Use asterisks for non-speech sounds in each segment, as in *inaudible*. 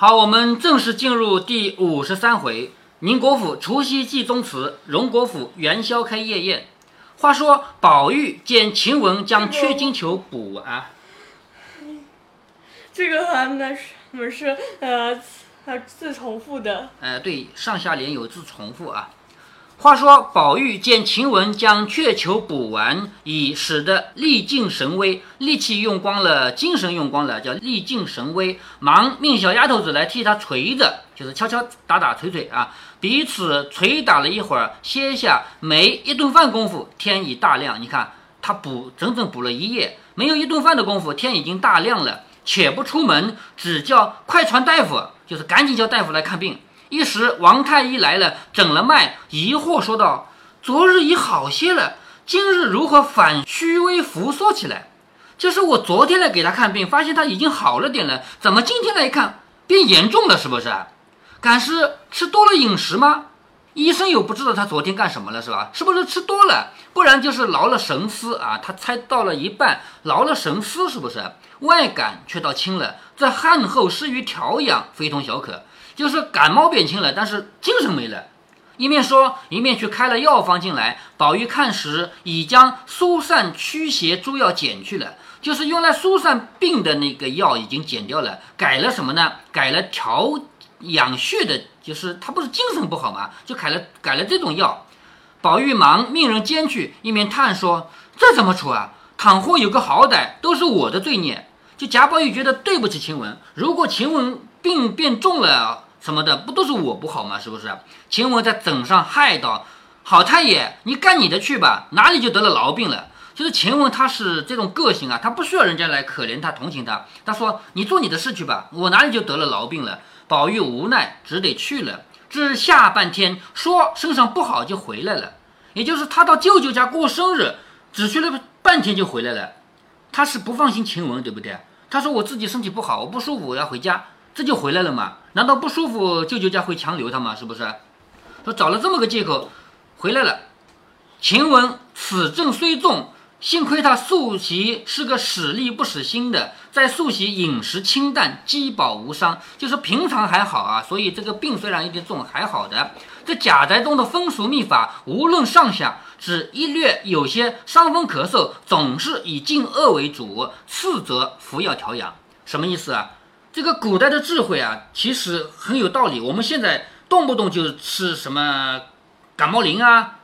好，我们正式进入第五十三回。宁国府除夕祭宗祠，荣国府元宵开夜宴。话说宝玉见晴雯将缺金球补啊，这个他们是我们是呃呃字重复的，呃，对，上下联有字重复啊。话说宝玉见晴雯将雀球补完，已使得力尽神微，力气用光了，精神用光了，叫力尽神微。忙命小丫头子来替他捶着，就是敲敲打打捶捶啊。彼此捶打了一会儿，歇下，没一顿饭功夫，天已大亮。你看他补整整补了一夜，没有一顿饭的功夫，天已经大亮了。且不出门，只叫快传大夫，就是赶紧叫大夫来看病。一时王太医来了，诊了脉，疑惑说道：“昨日已好些了，今日如何反虚微浮缩起来？就是我昨天来给他看病，发现他已经好了点了，怎么今天来一看变严重了？是不是？敢是吃多了饮食吗？医生又不知道他昨天干什么了，是吧？是不是吃多了？不然就是劳了神思啊！他猜到了一半，劳了神思，是不是？外感却倒轻了，这汗后失于调养，非同小可。”就是感冒变轻了，但是精神没了。一面说，一面去开了药方进来。宝玉看时，已将疏散驱邪诸药减去了，就是用来疏散病的那个药已经减掉了，改了什么呢？改了调养血的，就是他不是精神不好嘛，就改了改了这种药。宝玉忙命人煎去，一面叹说：“这怎么处啊？倘或有个好歹，都是我的罪孽。”就贾宝玉觉得对不起晴雯，如果晴雯病变重了。什么的不都是我不好吗？是不是？晴雯在枕上害道：“好太爷，你干你的去吧，哪里就得了痨病了？”就是晴雯，她是这种个性啊，她不需要人家来可怜她、同情她。她说：“你做你的事去吧，我哪里就得了痨病了？”宝玉无奈，只得去了。至下半天，说身上不好就回来了。也就是他到舅舅家过生日，只去了半天就回来了。他是不放心晴雯，对不对？他说：“我自己身体不好，我不舒服，我要回家。”这就回来了嘛？难道不舒服，舅舅家会强留他吗？是不是？说找了这么个借口，回来了。晴雯此症虽重，幸亏他素习是个使力不使心的，在素习饮食清淡，饥饱无伤，就是平常还好啊。所以这个病虽然有点重，还好的。这贾宅中的风俗秘法，无论上下，只一略有些伤风咳嗽，总是以禁恶为主，次则服药调养。什么意思啊？这个古代的智慧啊，其实很有道理。我们现在动不动就吃什么感冒灵啊，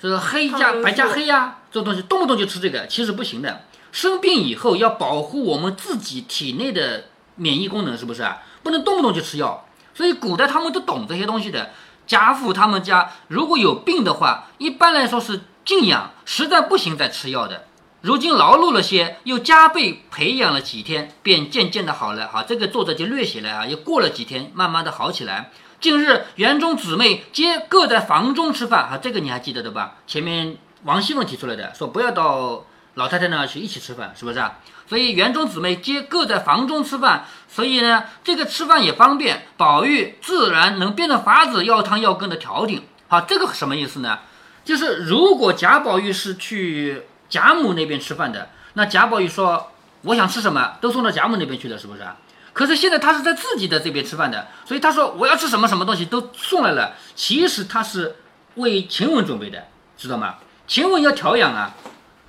这个黑加白加黑呀，这东西动不动就吃这个，其实不行的。生病以后要保护我们自己体内的免疫功能，是不是啊？不能动不动就吃药。所以古代他们都懂这些东西的。贾父他们家如果有病的话，一般来说是静养，实在不行再吃药的。如今劳碌了些，又加倍培养了几天，便渐渐的好了。哈，这个作者就略写了啊，又过了几天，慢慢的好起来。近日园中姊妹皆各在房中吃饭，哈，这个你还记得的吧？前面王熙凤提出来的，说不要到老太太那儿去一起吃饭，是不是啊？所以园中姊妹皆各在房中吃饭，所以呢，这个吃饭也方便，宝玉自然能变着法子要汤要羹的调停。好，这个什么意思呢？就是如果贾宝玉是去。贾母那边吃饭的，那贾宝玉说：“我想吃什么，都送到贾母那边去了，是不是？可是现在他是在自己的这边吃饭的，所以他说我要吃什么什么东西都送来了。其实他是为晴雯准备的，知道吗？晴雯要调养啊，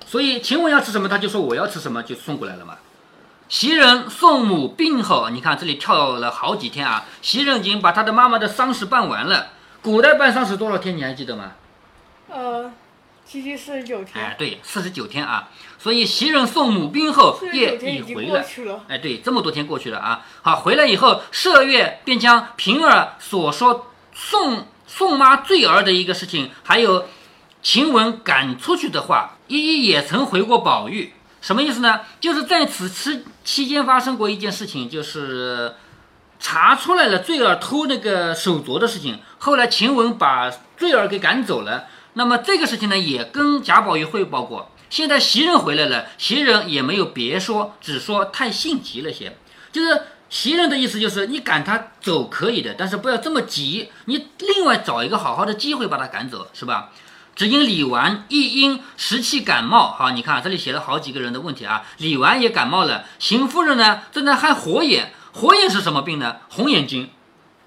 所以晴雯要吃什么，他就说我要吃什么，就送过来了嘛。袭人送母病后，你看这里跳了好几天啊。袭人已经把他的妈妈的丧事办完了。古代办丧事多少天，你还记得吗？呃。七七四十九天，哎，对，四十九天啊，所以袭人送母兵后，夜已回了。哎，对，这么多天过去了啊。好，回来以后，麝月便将平儿所说送送妈坠儿的一个事情，还有晴雯赶出去的话，一一也曾回过宝玉。什么意思呢？就是在此期期间发生过一件事情，就是查出来了坠儿偷那个手镯的事情。后来晴雯把坠儿给赶走了。那么这个事情呢，也跟贾宝玉汇报过。现在袭人回来了，袭人也没有别说，只说太性急了些。就是袭人的意思，就是你赶他走可以的，但是不要这么急。你另外找一个好好的机会把他赶走，是吧？只因李纨亦因时气感冒。好，你看这里写了好几个人的问题啊。李纨也感冒了，邢夫人呢正在害火眼，火眼是什么病呢？红眼睛。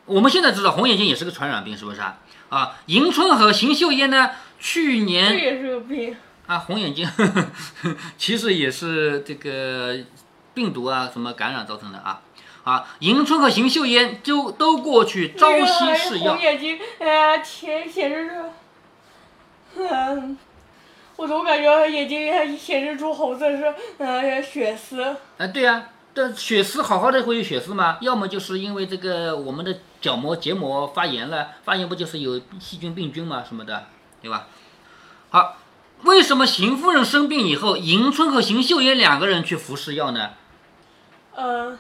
我们现在知道红眼睛也是个传染病，是不是啊？啊，迎春和邢岫烟呢，去这年也是个病。啊，红眼睛 *laughs* 其实也是这个病毒啊什么感染造成的啊。啊，迎春和邢岫烟就都过去朝夕试药红。眼睛，呃，显显示出，嗯，我总感觉眼睛显示出红色是呃血丝。啊，对呀、但血丝好好的会有血丝吗？要么就是因为这个我们的角膜结膜发炎了，发炎不就是有细菌、病菌嘛什么的，对吧？好，为什么邢夫人生病以后，迎春和邢岫烟两个人去服侍药呢？呃，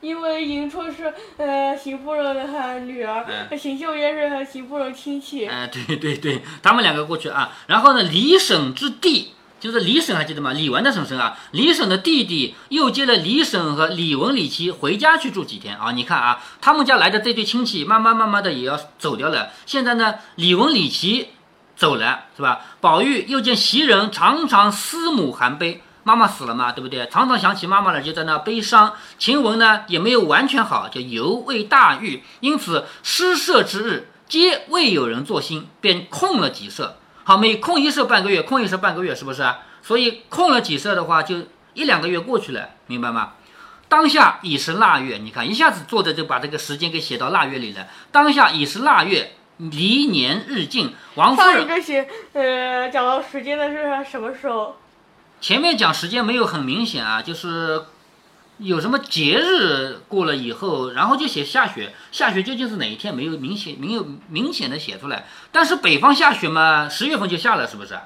因为迎春是呃邢夫人的呃女儿，嗯邢岫烟是邢夫人亲戚。哎、对对对，他们两个过去啊。然后呢，离省之弟就是李婶，还记得吗？李纨的婶婶啊，李婶的弟弟又接了李婶和李文、李琦回家去住几天啊。你看啊，他们家来的这对亲戚，慢慢慢慢的也要走掉了。现在呢，李文、李琦走了，是吧？宝玉又见袭人常常思母含悲。妈妈死了嘛，对不对？常常想起妈妈了，就在那悲伤。晴雯呢也没有完全好，就犹未大愈，因此施舍之日皆未有人作兴，便空了几舍。好，每空一色半个月，空一色半个月，是不是啊？所以空了几色的话，就一两个月过去了，明白吗？当下已是腊月，你看一下子作者就把这个时间给写到腊月里了。当下已是腊月，离年日近，王夫上一人个写呃讲到时间的是什么时候？前面讲时间没有很明显啊，就是有什么节日过了以后，然后就写下雪，下雪究竟是哪一天没有明显没有明显的写出来。但是北方下雪嘛，十月份就下了，是不是？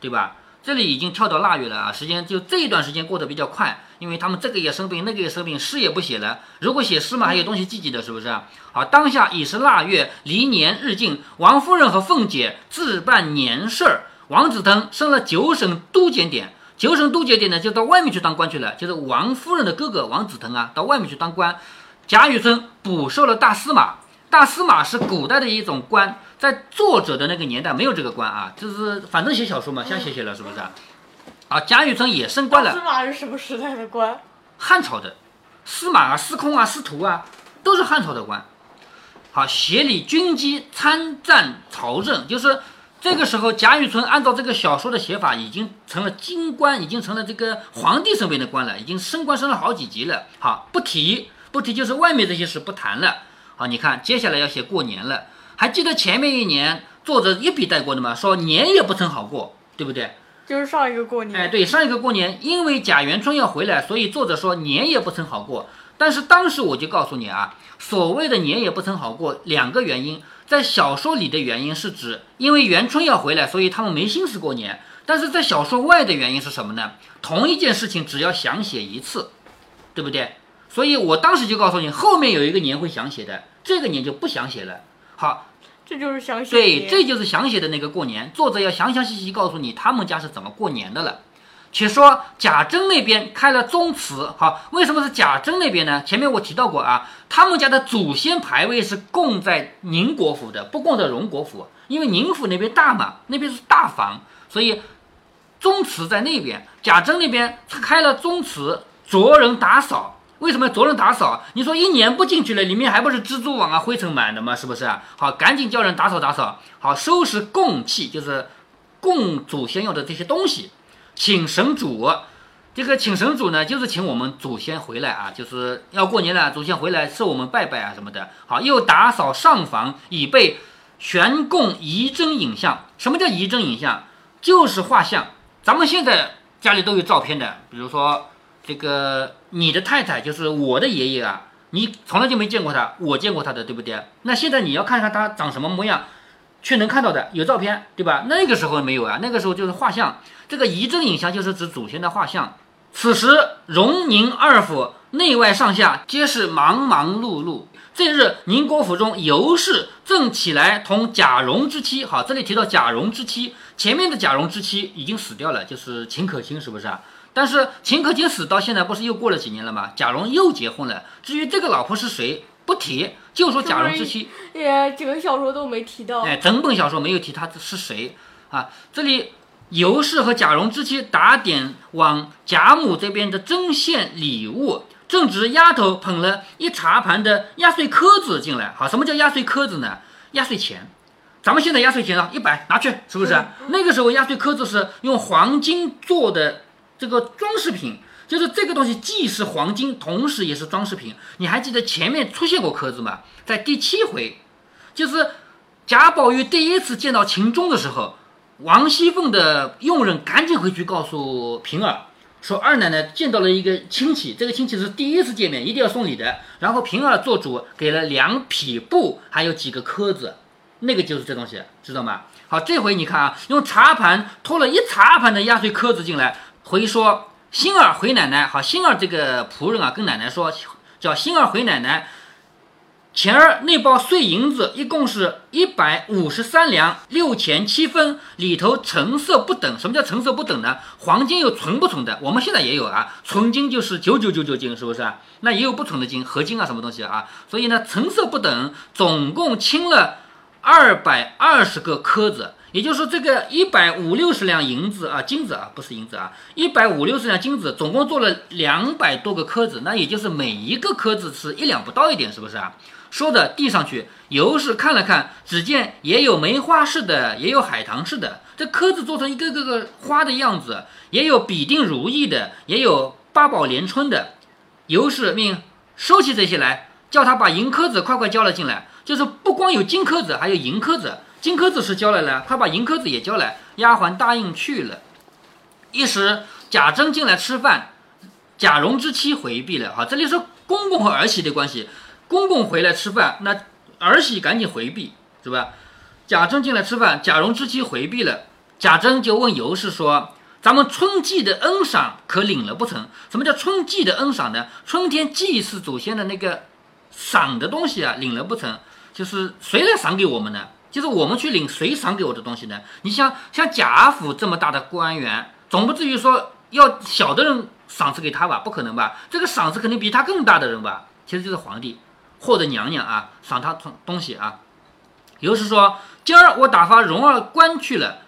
对吧？这里已经跳到腊月了啊，时间就这一段时间过得比较快，因为他们这个也生病，那个也生病，诗也不写了。如果写诗嘛，还有东西记记的，是不是？好，当下已是腊月，离年日近，王夫人和凤姐置办年事儿，王子腾升了九省都检点。九省都检点呢，就到外面去当官去了，就是王夫人的哥哥王子腾啊，到外面去当官。贾雨村补授了大司马，大司马是古代的一种官，在作者的那个年代没有这个官啊，就是反正写小说嘛，瞎写写了，是不是啊？啊，贾雨村也升官了司，马是什么时代的官？汉朝的司马啊、司空啊、司徒啊，都是汉朝的官。好，协理军机，参战朝政，就是这个时候，贾雨村按照这个小说的写法，已经成了京官，已经成了这个皇帝身边的官了，已经升官升了好几级了。好，不提，不提，就是外面这些事不谈了。好，你看接下来要写过年了，还记得前面一年作者一笔带过的吗？说年也不曾好过，对不对？就是上一个过年。哎，对，上一个过年，因为贾元春要回来，所以作者说年也不曾好过。但是当时我就告诉你啊，所谓的年也不曾好过，两个原因，在小说里的原因是指因为元春要回来，所以他们没心思过年。但是在小说外的原因是什么呢？同一件事情只要想写一次，对不对？所以我当时就告诉你，后面有一个年会想写的，这个年就不想写了。好，这就是想写。对，这就是想写的那个过年，作者要详详细细告诉你他们家是怎么过年的了。且说贾珍那边开了宗祠，好，为什么是贾珍那边呢？前面我提到过啊，他们家的祖先牌位是供在宁国府的，不供在荣国府，因为宁府那边大嘛，那边是大房，所以宗祠在那边。贾珍那边开了宗祠，着人打扫。为什么着人打扫？你说一年不进去了，里面还不是蜘蛛网啊、灰尘满的吗？是不是？好，赶紧叫人打扫打扫。好，收拾供器，就是供祖先用的这些东西。请神主，这个请神主呢，就是请我们祖先回来啊，就是要过年了，祖先回来受我们拜拜啊什么的。好，又打扫上房，以备悬供仪真影像。什么叫仪真影像？就是画像。咱们现在家里都有照片的，比如说这个你的太太就是我的爷爷啊，你从来就没见过他，我见过他的，对不对？那现在你要看看他长什么模样，却能看到的，有照片，对吧？那个时候没有啊，那个时候就是画像。这个遗真影像就是指祖先的画像。此时荣宁二府内外上下皆是忙忙碌碌。这日宁国府中尤氏正起来同贾蓉之妻，好，这里提到贾蓉之妻，前面的贾蓉之妻已经死掉了，就是秦可卿，是不是啊？但是秦可卿死到现在不是又过了几年了吗？贾蓉又结婚了。至于这个老婆是谁，不提，就说贾蓉之妻。*laughs* 也整个小说都没提到。哎，整本小说没有提他是谁啊？这里尤氏和贾蓉之妻打点往贾母这边的针线礼物，正值丫头捧了一茶盘的压岁颗子进来。好，什么叫压岁颗子呢？压岁钱。咱们现在压岁钱啊，一百拿去，是不是？那个时候压岁颗子是用黄金做的这个装饰品，就是这个东西既是黄金，同时也是装饰品。你还记得前面出现过颗子吗？在第七回，就是贾宝玉第一次见到秦钟的时候，王熙凤的佣人赶紧回去告诉平儿，说二奶奶见到了一个亲戚，这个亲戚是第一次见面，一定要送礼的。然后平儿做主给了两匹布，还有几个颗子。那个就是这东西，知道吗？好，这回你看啊，用茶盘拖了一茶盘的压岁颗子进来，回说星儿回奶奶。好，星儿这个仆人啊，跟奶奶说，叫星儿回奶奶。前儿那包碎银子一共是一百五十三两六钱七分，里头成色不等。什么叫成色不等呢？黄金有纯不纯的？我们现在也有啊，纯金就是九九九九金，是不是？那也有不纯的金，合金啊，什么东西啊？所以呢，成色不等，总共清了。二百二十个颗子，也就是说，这个一百五六十两银子啊，金子啊，不是银子啊，一百五六十两金子，总共做了两百多个颗子，那也就是每一个颗子是一两不到一点，是不是啊？说的递上去，尤氏看了看，只见也有梅花似的，也有海棠似的，这颗子做成一个个个花的样子，也有比定如意的，也有八宝连春的。尤氏命收起这些来，叫他把银颗子快快交了进来。就是不光有金颗子，还有银颗子。金科子是交来了，他把银科子也交来，丫鬟答应去了。一时贾珍进来吃饭，贾蓉之妻回避了。哈，这里是公公和儿媳的关系。公公回来吃饭，那儿媳赶紧回避，是吧？贾珍进来吃饭，贾蓉之妻回避了。贾珍就问尤氏说：“咱们春季的恩赏可领了不成？什么叫春季的恩赏呢？春天祭祀祖先的那个赏的东西啊，领了不成？”就是谁来赏给我们呢？就是我们去领谁赏给我的东西呢？你像像贾府这么大的官员，总不至于说要小的人赏赐给他吧？不可能吧？这个赏赐肯定比他更大的人吧？其实就是皇帝或者娘娘啊，赏他东东西啊。尤氏说：“今儿我打发蓉儿官去了。”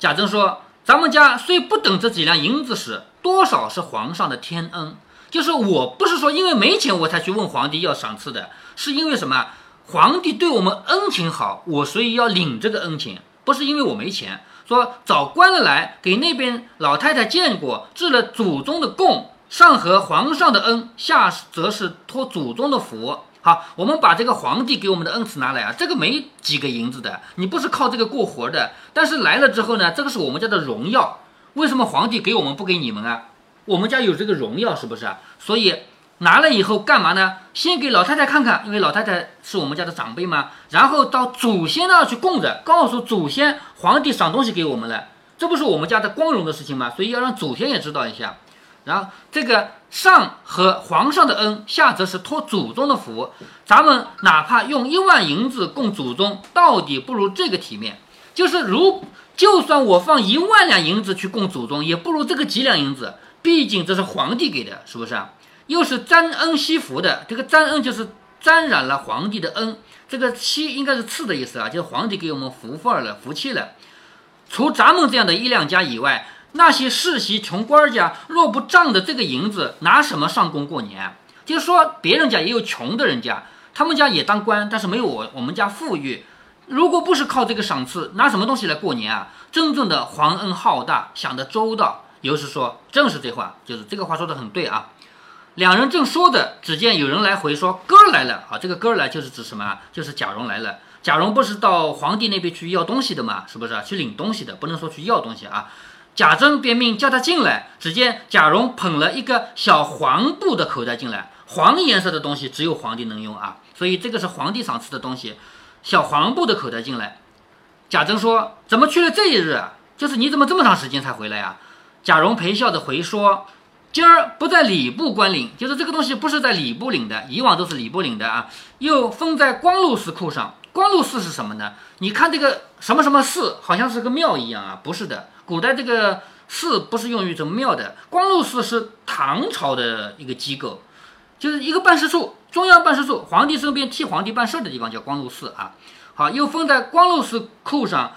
贾珍说：“咱们家虽不等这几两银子使，多少是皇上的天恩。就是我不是说因为没钱我才去问皇帝要赏赐的，是因为什么？”皇帝对我们恩情好，我所以要领这个恩情，不是因为我没钱。说找官来给那边老太太见过，治了祖宗的供，上合皇上的恩，下则是托祖宗的福。好，我们把这个皇帝给我们的恩赐拿来啊，这个没几个银子的，你不是靠这个过活的。但是来了之后呢，这个是我们家的荣耀。为什么皇帝给我们不给你们啊？我们家有这个荣耀，是不是？所以。拿了以后干嘛呢？先给老太太看看，因为老太太是我们家的长辈嘛。然后到祖先那儿去供着，告诉祖先，皇帝赏东西给我们了，这不是我们家的光荣的事情吗？所以要让祖先也知道一下。然后这个上和皇上的恩，下则是托祖宗的福。咱们哪怕用一万银子供祖宗，到底不如这个体面。就是如就算我放一万两银子去供祖宗，也不如这个几两银子。毕竟这是皇帝给的，是不是啊？又是沾恩惜福的，这个沾恩就是沾染了皇帝的恩，这个惜应该是赐的意思啊，就是皇帝给我们福分了，福气了。除咱们这样的一两家以外，那些世袭穷官家若不仗着这个银子，拿什么上供过年？就是说别人家也有穷的人家，他们家也当官，但是没有我我们家富裕。如果不是靠这个赏赐，拿什么东西来过年啊？真正的皇恩浩大，想得周到。有时说正是这话，就是这个话说的很对啊。两人正说着，只见有人来回说：“哥来了。”啊，这个哥来就是指什么？就是贾蓉来了。贾蓉不是到皇帝那边去要东西的吗？是不是？去领东西的，不能说去要东西啊。贾珍便命叫他进来。只见贾蓉捧了一个小黄布的口袋进来，黄颜色的东西只有皇帝能用啊，所以这个是皇帝赏赐的东西。小黄布的口袋进来，贾珍说：“怎么去了这一日？就是你怎么这么长时间才回来呀？”贾蓉陪笑着回说。今儿不在礼部官领，就是这个东西不是在礼部领的，以往都是礼部领的啊。又封在光禄寺库上，光禄寺是什么呢？你看这个什么什么寺，好像是个庙一样啊，不是的。古代这个寺不是用于这么庙的，光禄寺是唐朝的一个机构，就是一个办事处，中央办事处，皇帝身边替皇帝办事的地方叫光禄寺啊。好，又封在光禄寺库上，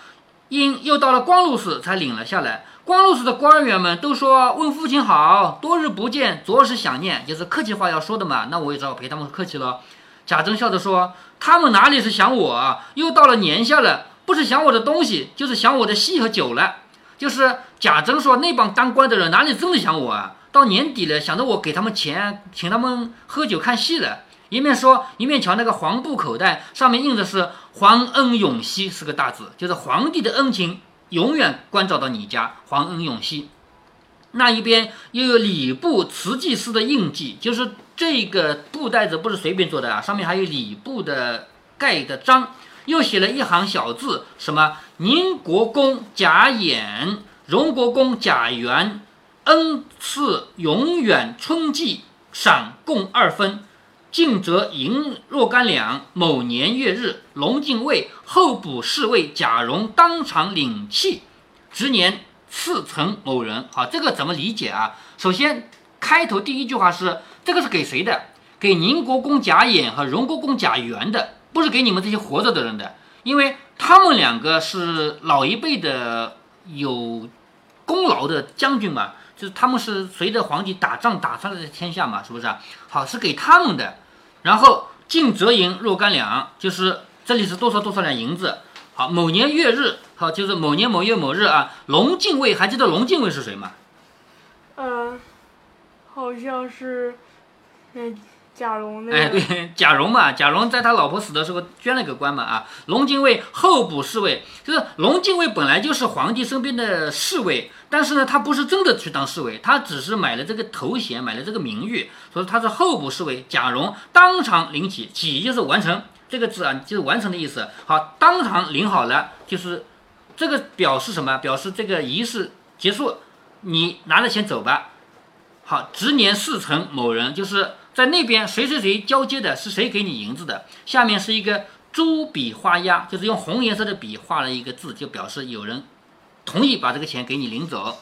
因又到了光禄寺才领了下来。光禄寺的官员们都说问父亲好，多日不见，着实想念，就是客气话要说的嘛。那我也只好陪他们客气了。贾珍笑着说：“他们哪里是想我啊？又到了年下了，不是想我的东西，就是想我的戏和酒了。”就是贾珍说那帮当官的人哪里真的想我啊？到年底了，想着我给他们钱，请他们喝酒看戏了。一面说，一面瞧那个黄布口袋，上面印的是“皇恩永熙”四个大字，就是皇帝的恩情永远关照到你家，皇恩永熙。那一边又有礼部慈济司的印记，就是这个布袋子不是随便做的啊，上面还有礼部的盖的章，又写了一行小字，什么宁国公贾演，荣国公贾元，恩赐永远春季，赏共二分。进则银若干两，某年月日，龙进位，候补侍卫贾蓉当场领契，值年赐成某人。好，这个怎么理解啊？首先，开头第一句话是这个是给谁的？给宁国公贾演和荣国公贾元的，不是给你们这些活着的人的，因为他们两个是老一辈的有功劳的将军嘛。就是他们是随着皇帝打仗打出来的天下嘛，是不是？好，是给他们的。然后进则银若干两，就是这里是多少多少两银子。好，某年月日，好，就是某年某月某日啊。龙禁卫还记得龙禁卫是谁吗？嗯，好像是，嗯。贾蓉那哎，对，贾蓉嘛，贾蓉在他老婆死的时候捐了个官嘛啊。龙禁卫候补侍卫，就是龙禁卫本来就是皇帝身边的侍卫，但是呢，他不是真的去当侍卫，他只是买了这个头衔，买了这个名誉，所以他是候补侍卫。贾蓉当场领起，起就是完成这个字啊，就是完成的意思。好，当场领好了，就是这个表示什么？表示这个仪式结束，你拿着钱走吧。好，执年四成某人就是。在那边谁谁谁交接的是谁给你银子的？下面是一个朱笔画押，就是用红颜色的笔画了一个字，就表示有人同意把这个钱给你领走。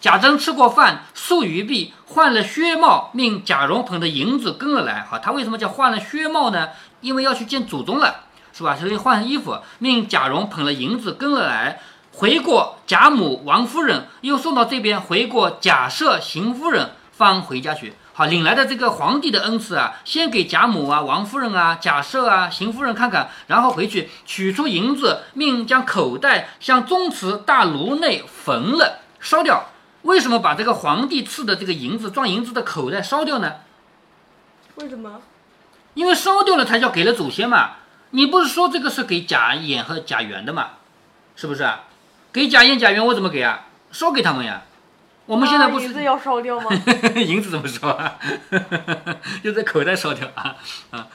贾珍吃过饭，素于毕，换了靴帽，命贾蓉捧着银子跟了来。好，他为什么叫换了靴帽呢？因为要去见祖宗了，是吧？所以换上衣服，命贾蓉捧了银子跟了来。回过贾母、王夫人，又送到这边，回过贾赦、邢夫人，方回家去。好，领来的这个皇帝的恩赐啊，先给贾母啊、王夫人啊、贾赦啊、邢夫人看看，然后回去取出银子，命将口袋向宗祠大炉内焚了，烧掉。为什么把这个皇帝赐的这个银子装银子的口袋烧掉呢？为什么？因为烧掉了才叫给了祖先嘛。你不是说这个是给贾演和贾元的嘛？是不是啊？给贾演、贾元我怎么给啊？烧给他们呀。我们现在不是银子要烧掉吗？*laughs* 银子怎么烧啊？*laughs* 就在口袋烧掉啊啊！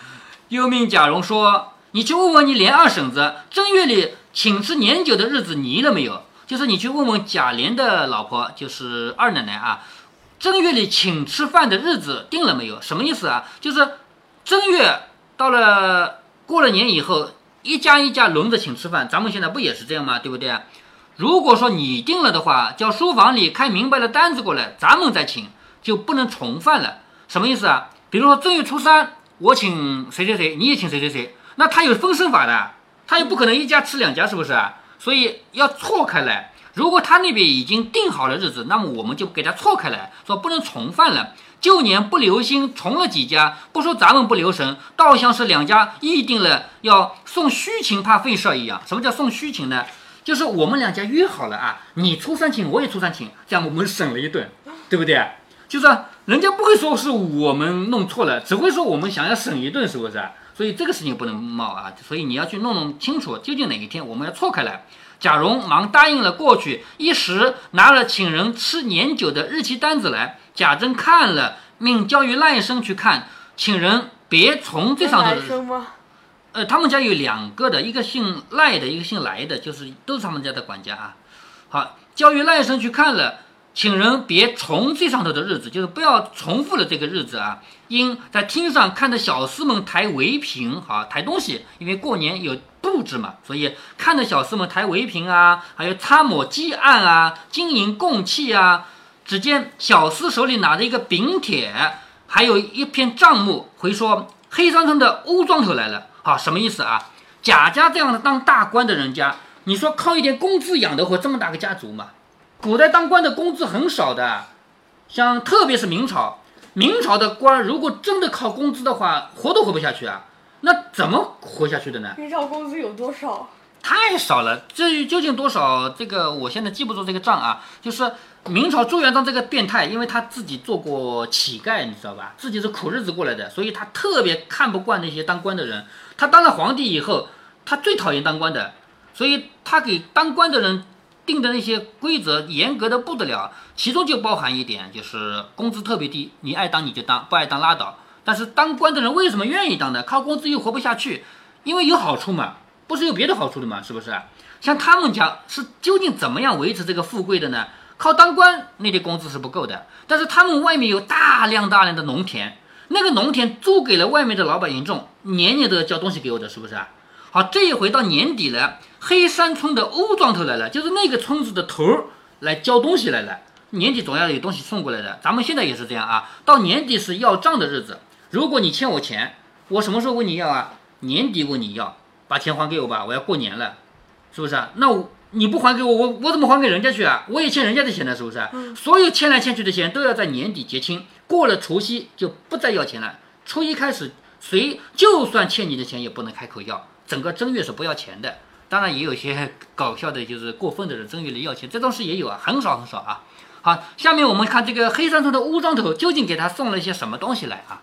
又命贾蓉说：“你去问问你连二婶子，正月里请吃年酒的日子拟了没有？就是你去问问贾琏的老婆，就是二奶奶啊，正月里请吃饭的日子定了没有？什么意思啊？就是正月到了，过了年以后，一家一家轮着请吃饭。咱们现在不也是这样吗？对不对？”如果说你定了的话，叫书房里开明白了单子过来，咱们再请，就不能重犯了。什么意思啊？比如说正月初三，我请谁谁谁，你也请谁谁谁，那他有分身法的，他又不可能一家吃两家，是不是啊？所以要错开来。如果他那边已经定好了日子，那么我们就给他错开来，说不能重犯了。旧年不留心重了几家，不说咱们不留神，倒像是两家议定了要送虚情，怕费事儿一样。什么叫送虚情呢？就是我们两家约好了啊，你出三请，我也出三请，这样我们省了一顿，对不对？就是人家不会说是我们弄错了，只会说我们想要省一顿，是不是？所以这个事情不能冒啊，所以你要去弄弄清楚，究竟哪一天我们要错开来。贾蓉忙答应了过去，一时拿了请人吃年酒的日期单子来。贾珍看了，命交于赖生去看，请人别从这上头。呃，他们家有两个的，一个姓赖的，一个姓来的，就是都是他们家的管家啊。好，教育赖生去看了，请人别重这上头的日子，就是不要重复了这个日子啊。因在厅上看着小厮们抬围屏，好抬东西，因为过年有布置嘛，所以看着小厮们抬围屏啊，还有擦抹积案啊，金银供器啊。只见小厮手里拿着一个饼帖，还有一片账目，回说黑桑桑的乌庄头来了。好，什么意思啊？贾家这样的当大官的人家，你说靠一点工资养得活这么大个家族吗？古代当官的工资很少的，像特别是明朝，明朝的官如果真的靠工资的话，活都活不下去啊。那怎么活下去的呢？明朝工资有多少？太少了，至于究竟多少，这个我现在记不住这个账啊。就是明朝朱元璋这个变态，因为他自己做过乞丐，你知道吧？自己是苦日子过来的，所以他特别看不惯那些当官的人。他当了皇帝以后，他最讨厌当官的，所以他给当官的人定的那些规则严格的不得了，其中就包含一点，就是工资特别低，你爱当你就当，不爱当拉倒。但是当官的人为什么愿意当呢？靠工资又活不下去，因为有好处嘛。不是有别的好处的吗？是不是？像他们家是究竟怎么样维持这个富贵的呢？靠当官那点工资是不够的，但是他们外面有大量大量的农田，那个农田租给了外面的老百姓种，年年都要交东西给我的，是不是啊？好，这一回到年底了，黑山村的欧庄头来了，就是那个村子的头儿来交东西来了。年底总要有东西送过来的，咱们现在也是这样啊。到年底是要账的日子，如果你欠我钱，我什么时候问你要啊？年底问你要。把钱还给我吧，我要过年了，是不是啊？那我你不还给我，我我怎么还给人家去啊？我也欠人家的钱呢，是不是？所有欠来欠去的钱都要在年底结清，过了除夕就不再要钱了。初一开始，谁就算欠你的钱也不能开口要，整个正月是不要钱的。当然也有些 *laughs* 搞笑的，就是过分的人正月里要钱，这种事也有啊，很少很少啊。好，下面我们看这个黑山村的乌庄头究竟给他送了一些什么东西来啊？